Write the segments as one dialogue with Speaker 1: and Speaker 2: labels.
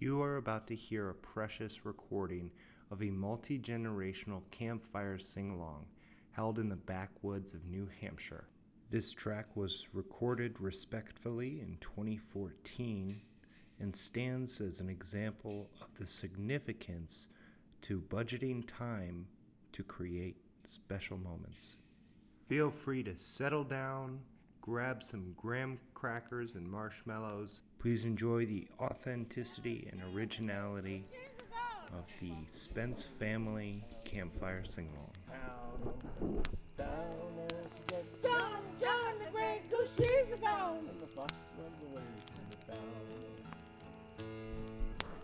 Speaker 1: You are about to hear a precious recording of a multi generational campfire sing along held in the backwoods of New Hampshire. This track was recorded respectfully in 2014 and stands as an example of the significance to budgeting time to create special moments. Feel free to settle down, grab some graham crackers and marshmallows. Please enjoy the authenticity and originality of the Spence family campfire sing along.
Speaker 2: John, John, the great goose she's gone.
Speaker 3: And the fox runs away from the.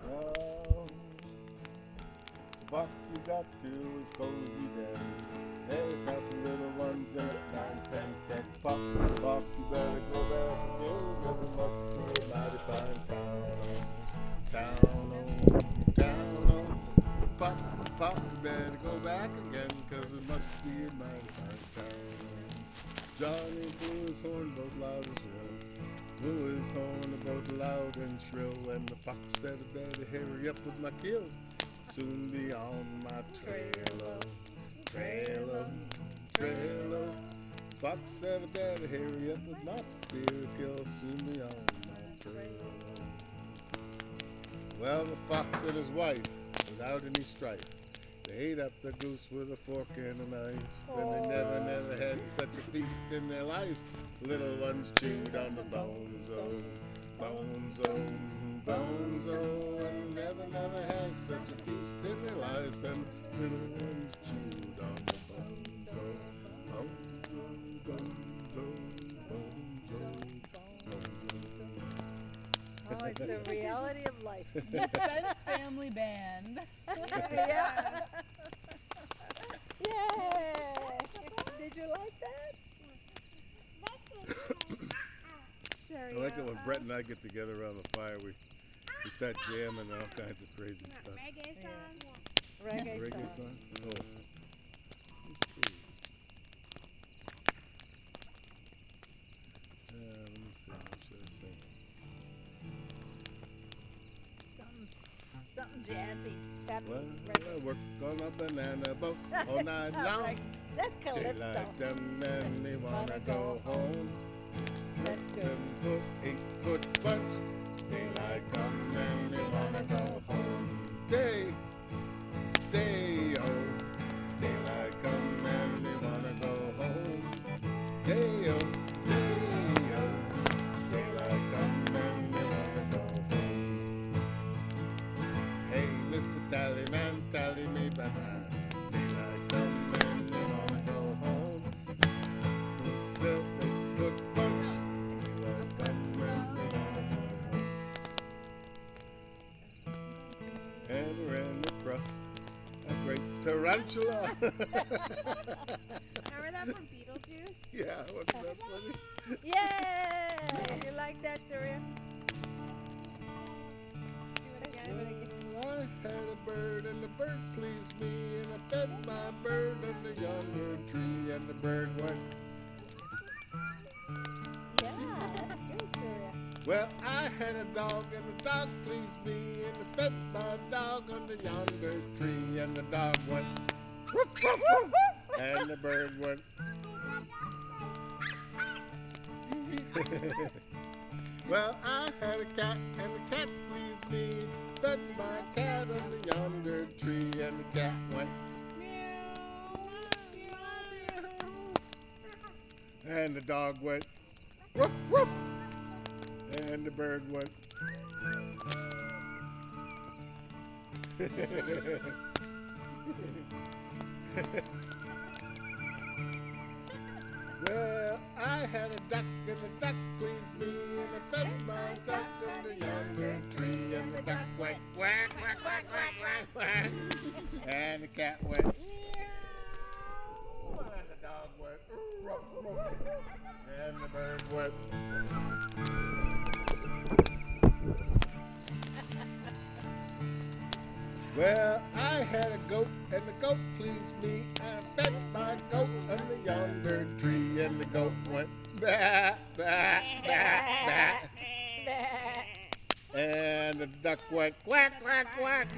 Speaker 3: Oh, the box you got to is cozy then. Nothing little ones in it, nine, ten. Pop, you better go better go back again, cause it must be a mighty fine town. Johnny blew his horn both loud and shrill. Blew his horn both loud and shrill. And the fox said, better hurry up with my kill. Soon be on my trail, oh, trail, trail. Fox said, I better hurry up with my fear kill. Soon be on my trail. Well, the fox and his wife, without any strife, they ate up the goose with a fork and a knife. And they never, never had such a feast in their lives. Little ones chewed on the bones, oh, bones, oh, bones, oh. And never, never had such a feast in their lives. And little ones chewed on oh,
Speaker 4: it's the reality of life.
Speaker 5: The Spence Family Band.
Speaker 4: yeah. Yay! Did you like that?
Speaker 3: I like it when Brett and I get together around the fire. We, we start jamming and all kinds of crazy stuff.
Speaker 2: Reggae song.
Speaker 4: Reggae,
Speaker 3: Reggae
Speaker 4: song.
Speaker 3: song? Oh.
Speaker 4: Jazzy.
Speaker 3: Well,
Speaker 4: reggae.
Speaker 3: Work on a banana boat all night long.
Speaker 4: That's calypso.
Speaker 3: Them and they wanna go home.
Speaker 4: That's good.
Speaker 3: Them foot, eight foot bunch. Daylight come and they wanna go home. Day, tarantula.
Speaker 2: Remember that from Beetlejuice?
Speaker 3: yeah, wasn't that funny?
Speaker 4: Yay! You like that, Surya?
Speaker 2: Do it again.
Speaker 4: Do it again.
Speaker 3: I had a bird and the bird pleased me and I fed my bird under yonder tree and the bird went
Speaker 4: Yeah, that's good, Surya.
Speaker 3: Well, I had a dog and the dog pleased me and I fed my dog under yonder tree and the dog went woof, woof, woof, and the bird went. Well, I had a cat and the cat pleased me fed my cat under yonder tree and the cat went and the dog went woof woof and the bird went. Well, I had a duck and the duck pleased me and I fed my duck under yonder tree and the duck went quack quack quack quack quack quack and the cat went meow and the dog went ruff, ruff, and the bird went Well, I had a goat, and the goat pleased me. I fed my goat under yonder tree, and the goat went bah, bah, bah, bah. And the duck went quack, quack, quack.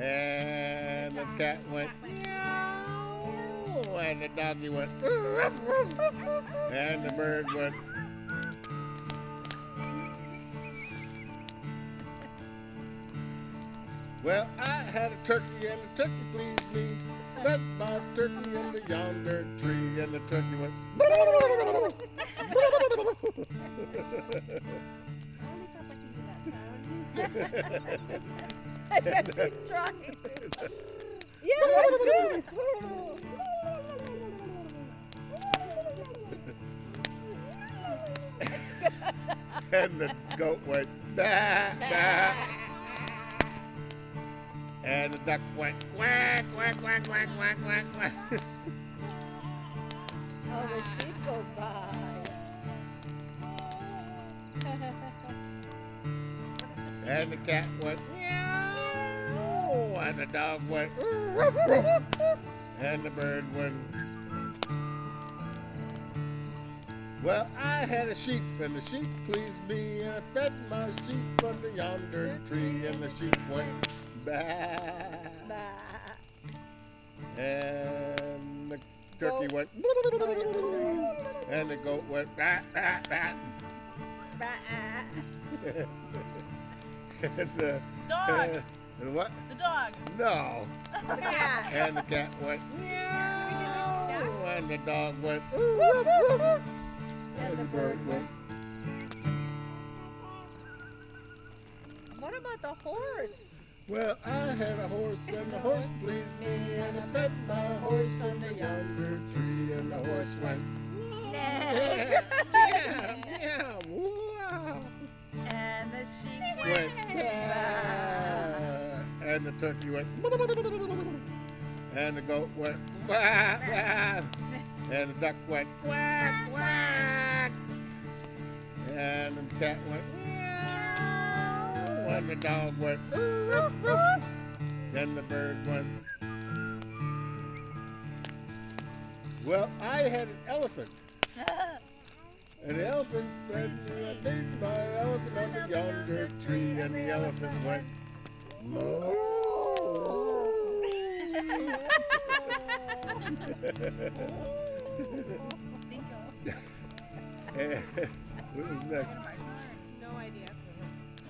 Speaker 3: And the cat went meow. And the doggy went ruff, ruff, ruff. And the bird went Well, I had a turkey and the turkey pleased me. Fed my turkey in the yonder tree and the turkey went
Speaker 2: do
Speaker 4: yeah, she's trying. Yeah, that's good.
Speaker 3: and the goat went bah, bah. And the duck went quack, quack, quack, quack, quack, quack, quack.
Speaker 4: Oh, the sheep goes by.
Speaker 3: And the cat went meow. And the dog went woof, woof. And the bird went. Well, I had a sheep, and the sheep pleased me, and I fed my sheep under yonder tree, and the sheep went bah.
Speaker 4: Bah.
Speaker 3: And the turkey went, and the goat went, bah, bah, bah.
Speaker 4: Bah.
Speaker 3: and the,
Speaker 5: Dog.
Speaker 3: and what?
Speaker 5: The dog.
Speaker 3: No.
Speaker 4: Yeah.
Speaker 3: And the cat went, meow. And the dog went, and the bird went,
Speaker 4: What about the horse?
Speaker 3: Well, I had a horse, and the horse pleased me, and I fed my horse under yonder tree, and the horse went,
Speaker 4: Neck.
Speaker 3: meow, meow, wow.
Speaker 4: And the sheep
Speaker 3: went. "Bah." and the turkey went and the goat went "Wah, wah." and the duck went quack quack and the cat went meow and the dog went "Ruff, ruff." and the bird went well I had an elephant An uh, the elephant said, I think my elephant under yonder tree, and the elephant went, moo. and next?
Speaker 2: No idea.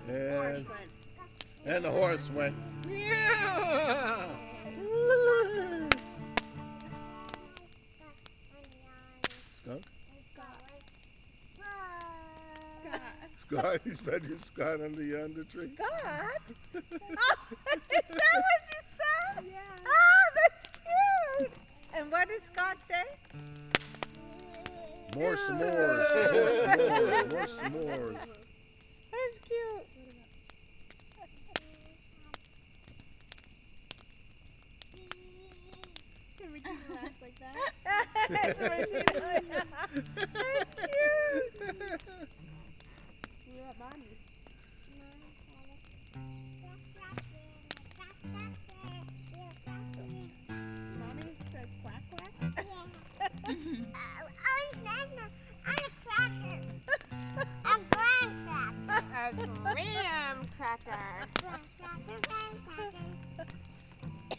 Speaker 3: And, and the horse went, meow. Skunk? Scott, he's fed your Scott under yonder tree.
Speaker 4: Scott? Oh, is that what you said?
Speaker 2: Yeah.
Speaker 4: Oh, that's cute. And what did Scott say?
Speaker 3: More s'mores, more s'mores, more s'mores.
Speaker 4: That's cute.
Speaker 2: Can we do the laugh like that?
Speaker 4: That's what she said. That's cute.
Speaker 2: Were at mommy. Mommy says quack quack. I said I'm a cracker. A graham cracker. Graham cracker. graham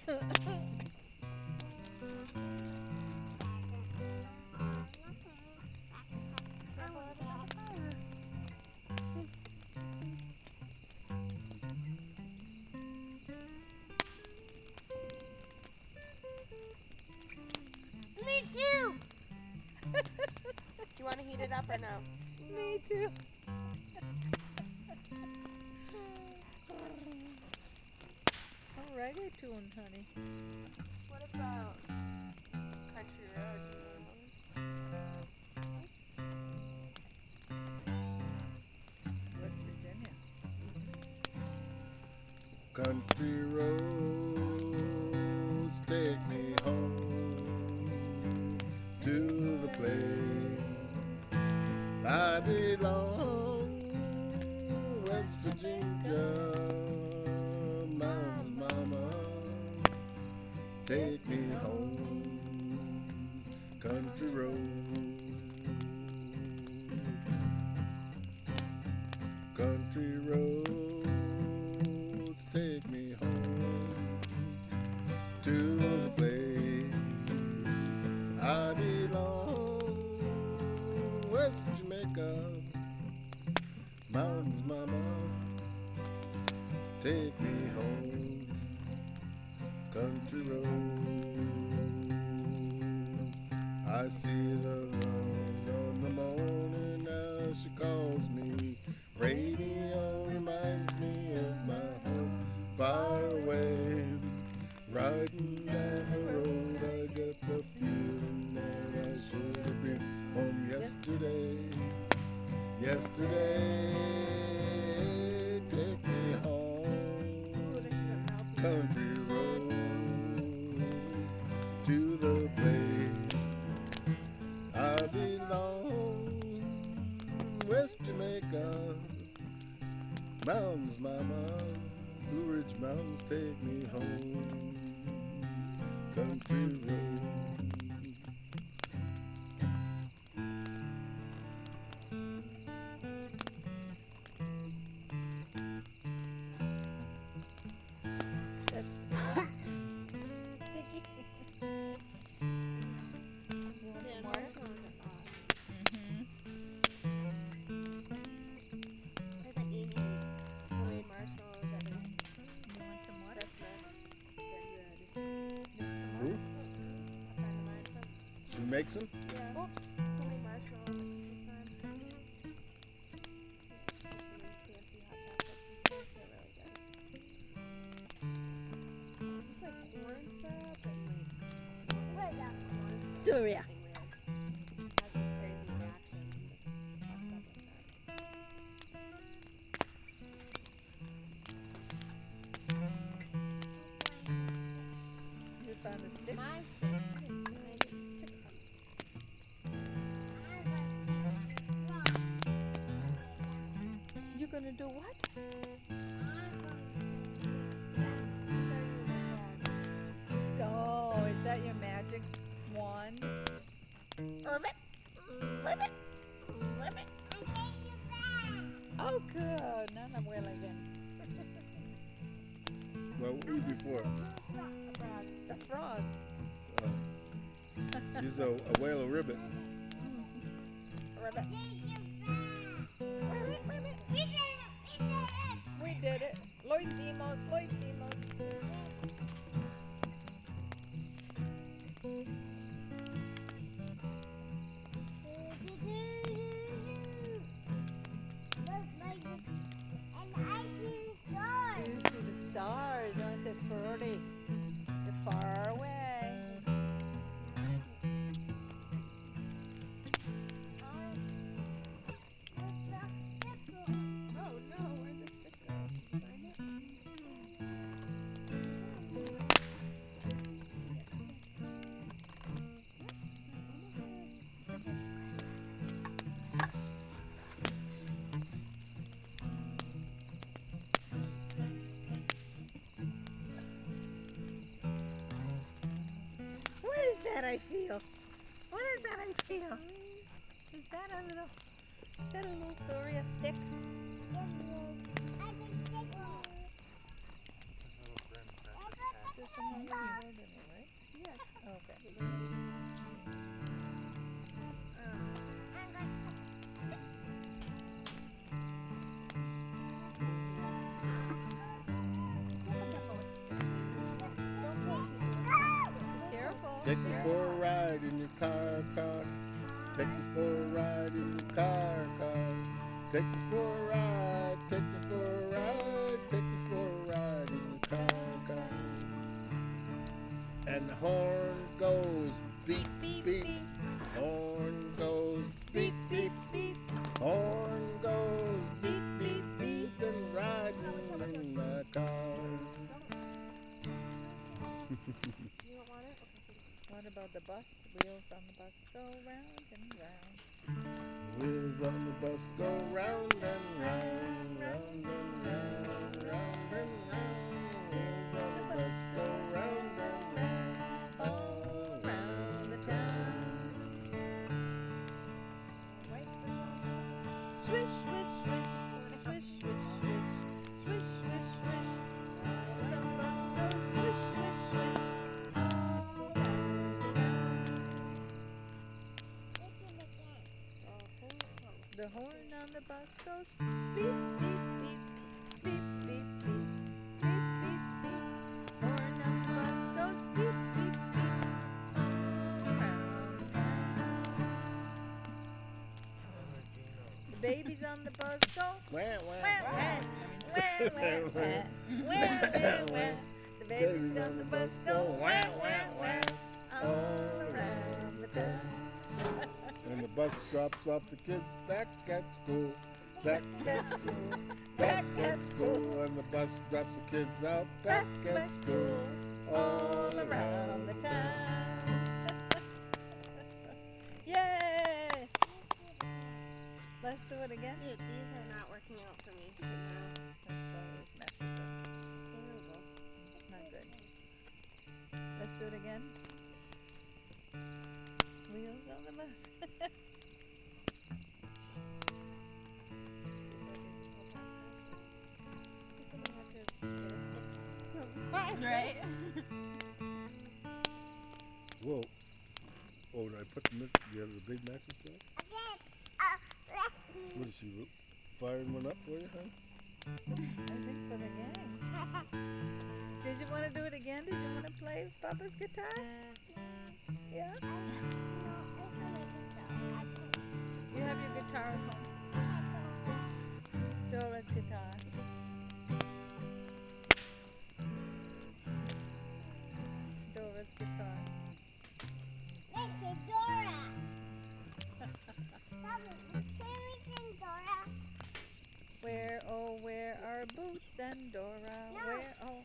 Speaker 2: cracker. or no?
Speaker 4: Me too. Oh, reggaeton, honey.
Speaker 2: country road.
Speaker 3: Mountains, take me home. Country road. takes them.
Speaker 2: Do what? Oh, is that
Speaker 5: your magic wand?
Speaker 2: Ribbit? Ribbit? Ribbit?
Speaker 5: I made you back! Oh, good. Now I'm well again.
Speaker 3: Well, what were you before?
Speaker 5: The frog.
Speaker 3: Uh, she's a, a whale of ribbit.
Speaker 2: Ribbit.
Speaker 5: I feel? What is that I feel? Is that a little, is that a little Soria stick? There's some
Speaker 3: for a ride in your car, car. Take me for a ride in your car, car. Take me for a ride, take me for a ride, take me for a ride in your car, car. And the horn goes beep, beep, beep. Horn goes beep, beep, beep. Horn
Speaker 5: about the bus? Wheels on the bus go round and round.
Speaker 3: Wheels on the bus go round and round, round and round, round and round. goes beep, beep, beep, beep,
Speaker 5: beep, beep, beep, beep,
Speaker 2: beep. Horn of the bus
Speaker 5: goes beep, beep, beep, all around. Babies on the bus go
Speaker 3: wah,
Speaker 5: wah, wah, wah, wah, wah, wah, wah. The babies on the bus go wah, wah, wah, all around the town.
Speaker 3: and the bus drops off the kids back at school. Back
Speaker 5: At school, back at school,
Speaker 3: And the bus drops the kids out back
Speaker 5: back
Speaker 3: at
Speaker 5: at
Speaker 3: school.
Speaker 5: school, all around the town. Yay! Let's do it again.
Speaker 2: Dude, these are not working out for me. No.
Speaker 5: Those matches are
Speaker 2: Terrible.
Speaker 5: not good. Let's do it again. Wheels on the bus.
Speaker 2: Right?
Speaker 3: Whoa. Oh, did I put the, mi- you have the big matches still? What is she, firing one up for you, huh?
Speaker 5: I think for the gang. Did you want to do it again? Did you want to play Papa's guitar? Yeah? You have your guitar at home. Dora's guitar. Where, oh, where are Boots and Dora? Where, oh,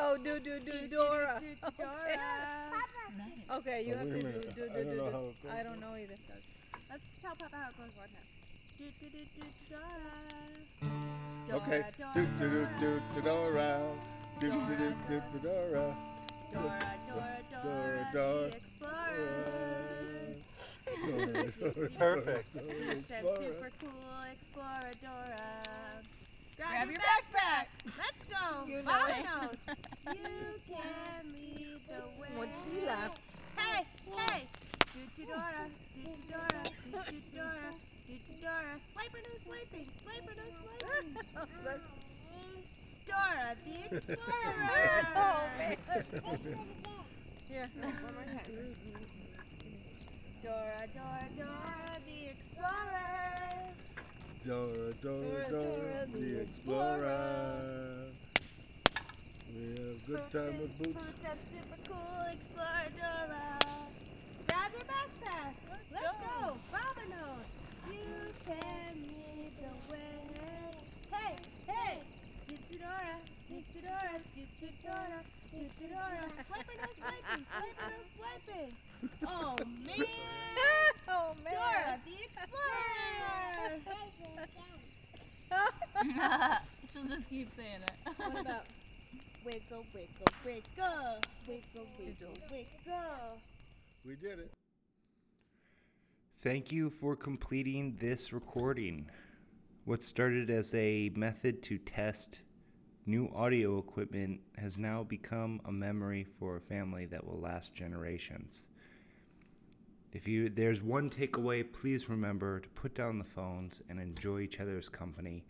Speaker 5: oh, do, do, do, Dora. Okay. Okay, you
Speaker 3: Oh,
Speaker 5: have
Speaker 3: wait a
Speaker 5: to do,
Speaker 3: minute.
Speaker 5: do,
Speaker 3: I
Speaker 5: do,
Speaker 3: don't
Speaker 5: do,
Speaker 3: know
Speaker 5: do.
Speaker 3: how it goes.
Speaker 5: I don't know either.
Speaker 4: Let's tell Papa how it goes one time. Do, do, do, do, Dora.
Speaker 3: Okay.
Speaker 4: Dora,
Speaker 3: Do do do
Speaker 4: Dora,
Speaker 3: do do Dora. Do do do do do Dora.
Speaker 4: Dora, Dora,
Speaker 3: Dora,
Speaker 4: Dora,
Speaker 3: Dora.
Speaker 4: the Explorer.
Speaker 3: Perfect.
Speaker 4: Said super cool Explorer Dora. Grab, your backpack. Let's go.
Speaker 5: You know
Speaker 4: Mama
Speaker 5: it.
Speaker 4: knows. You can lead the way.
Speaker 5: When she laughed.
Speaker 4: Hey, hey. Do to Dora. Do to Dora. Do to Dora. Do to Dora. Swiper no swiping. Swiper no swiping.
Speaker 5: That's-
Speaker 4: Dora the Explorer.
Speaker 5: oh, man. Here.
Speaker 2: One more time.
Speaker 4: Dora, Dora, Dora the Explorer.
Speaker 3: Dora, Dora,
Speaker 5: Dora,
Speaker 3: Dora, the Explorer. We have a good time with boots.
Speaker 4: Boots and super cool Explorer Dora. Grab your backpack. Let's,
Speaker 5: go.
Speaker 4: go. Vamonos. You can lead the way. Hey, hey. Dora, Dora, Dora, Dora. Swiper no swiping. Swiper no swiping. Oh man.
Speaker 5: oh,
Speaker 4: Dora the Explorer.
Speaker 6: She'll just keep saying it.
Speaker 4: What about wiggle, wiggle, wiggle, wiggle, wiggle, wiggle?
Speaker 3: We did it.
Speaker 1: Thank you for completing this recording. What started as a method to test new audio equipment has now become a memory for a family that will last generations. If you there's one takeaway, please remember to put down the phones and enjoy each other's company.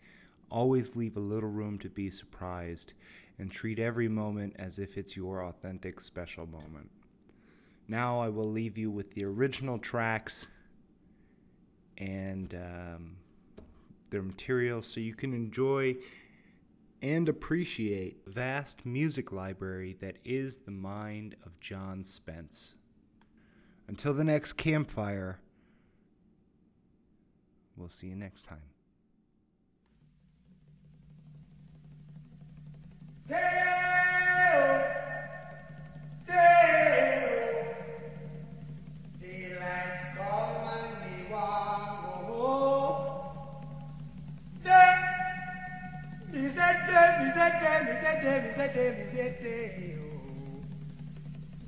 Speaker 1: Always leave a little room to be surprised and treat every moment as if it's your authentic special moment. Now I will leave you with the original tracks and um, their material so you can enjoy and appreciate the vast music library that is the mind of John Spence. Until the next campfire, we'll see you next time.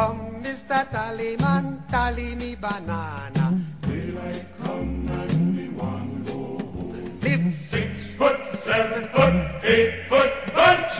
Speaker 7: come, Mr. Tallyman, tally me banana. Daylight come and we wanna go home. Live six foot, seven foot, eight foot bunch.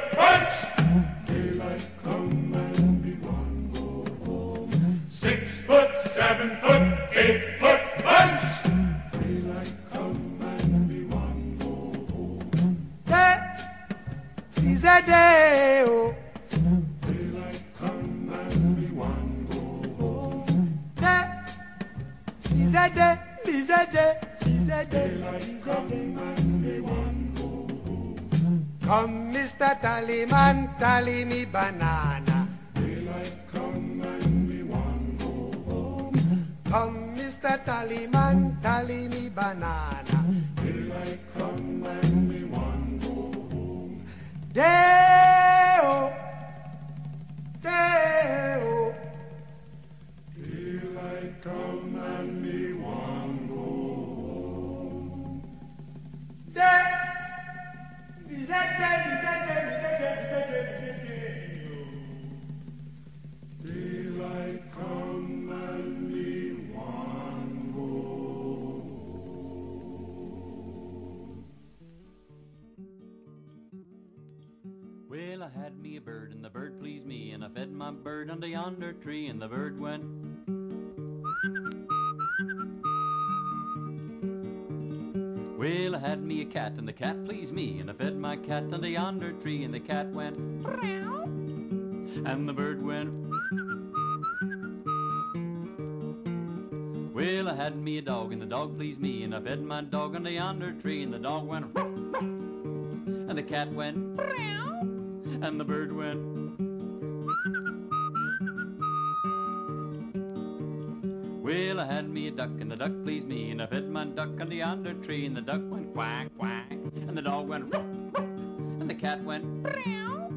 Speaker 7: Come, Mr. Tallyman, tally me banana.
Speaker 3: Daylight come and we want go home. Come,
Speaker 8: Mr. Tallyman, tally me banana. Cat, and the cat pleased me, and I fed my cat under yonder tree, and the cat went. Meow. And the bird went. Well, I had me a dog, and the dog pleased me, and I fed my dog under yonder tree, and the dog went. And the cat went. Meow. And the bird went. Well, I had me a duck, and the duck pleased me, and I fed my duck under yonder tree, and the duck went quack, quack, and the dog went, ruff, ruff, and the cat went, meow,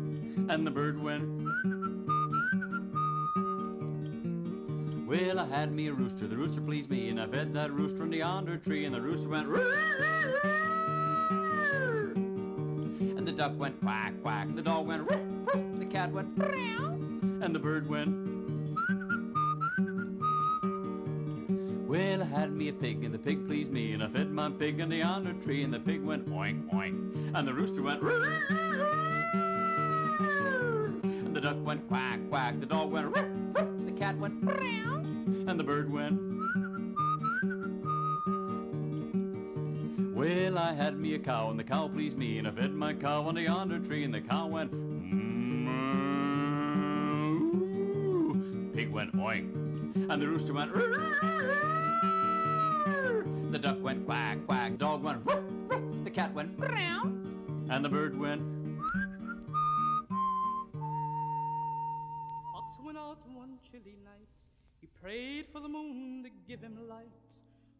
Speaker 8: and the bird went. Well, I had me a rooster, the rooster pleased me, and I fed that rooster under yonder tree, and the rooster went, and the duck went quack, quack, the dog went, ruff, ruff, the cat went, meow, and the bird went. Had me a pig, and the pig pleased me, and I fed my pig under yonder tree, and the pig went oink, oink, and the rooster went and the duck went quack, quack, the dog went the cat went meow, and the bird went. Well, I had me a cow, and the cow pleased me, and I fed my cow under yonder tree, and the cow went moo. Pig went oink, and the rooster went the duck went quack, quack, dog went ruff, ruff, the cat went meow, and the bird went.
Speaker 9: Fox went out one chilly night. He prayed for the moon to give him light.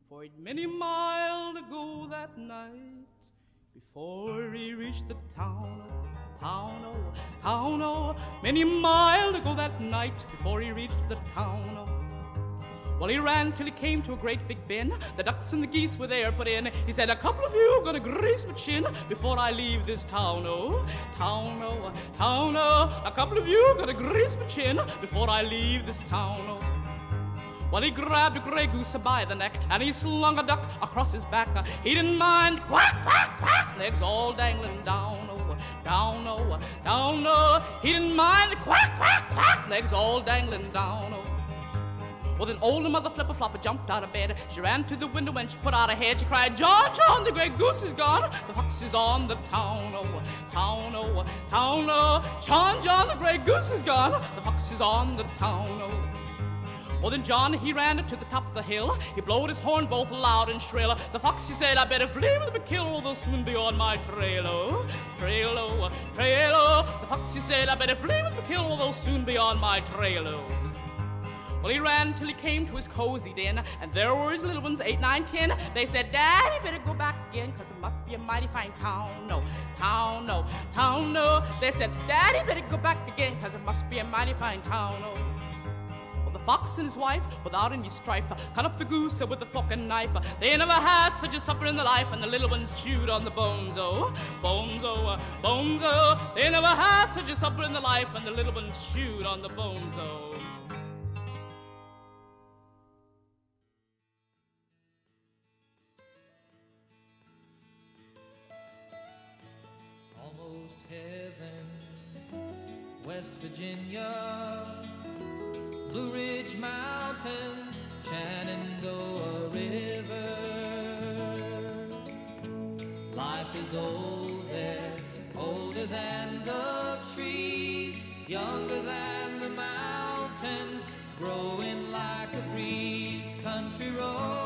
Speaker 9: For he'd many mile to go that night before he reached the town. oh, Town, oh, town, oh, many mile to go that night before he reached the town. Oh. Well, he ran till he came to a great big bin. The ducks and the geese were there put in. He said, A couple of you gonna grease my chin before I leave this town, oh. Town, oh, uh, town, oh. A couple of you gonna grease my chin before I leave this town, oh. Well, he grabbed a gray goose by the neck and he slung a duck across his back. He didn't mind quack, quack, quack, legs all dangling down, oh, down, oh, down, oh. He didn't mind quack, quack, quack, legs all dangling down, oh. Well, then old Mother Flipper Flopper jumped out of bed. She ran to the window and she put out her head. She cried, John, John, the great goose is gone. The fox is on the town, oh, town, oh, town, oh. John, John, the great goose is gone. The fox is on the town, oh. Well, then John, he ran to the top of the hill. He blowed his horn both loud and shrill. The fox, he said, I better flee with the kill, or they'll soon be on my trail, oh. Trail, oh, trail, oh. The fox, he said, I better flee with the kill, or they'll soon be on my trail, oh. Well, he ran till he came to his cozy den, and there were his little ones, eight, nine, ten. They said, Daddy, better go back again, 'cause it must be a mighty fine town. No, town, no, town, no. They said, Daddy, better go back again, 'cause it must be a mighty fine town. No. Well, the fox and his wife, without any strife, cut up the goose with a fork and knife. They never had such a supper in their life, and the little ones chewed on the bones, oh, bones, oh, bones, oh. They never had such a supper in their life, and the little ones chewed on the bones, oh.
Speaker 10: West Virginia, Blue Ridge Mountains, Shenandoah River. Life is old there, older than the trees, younger than the mountains, growing like a breeze. Country roads,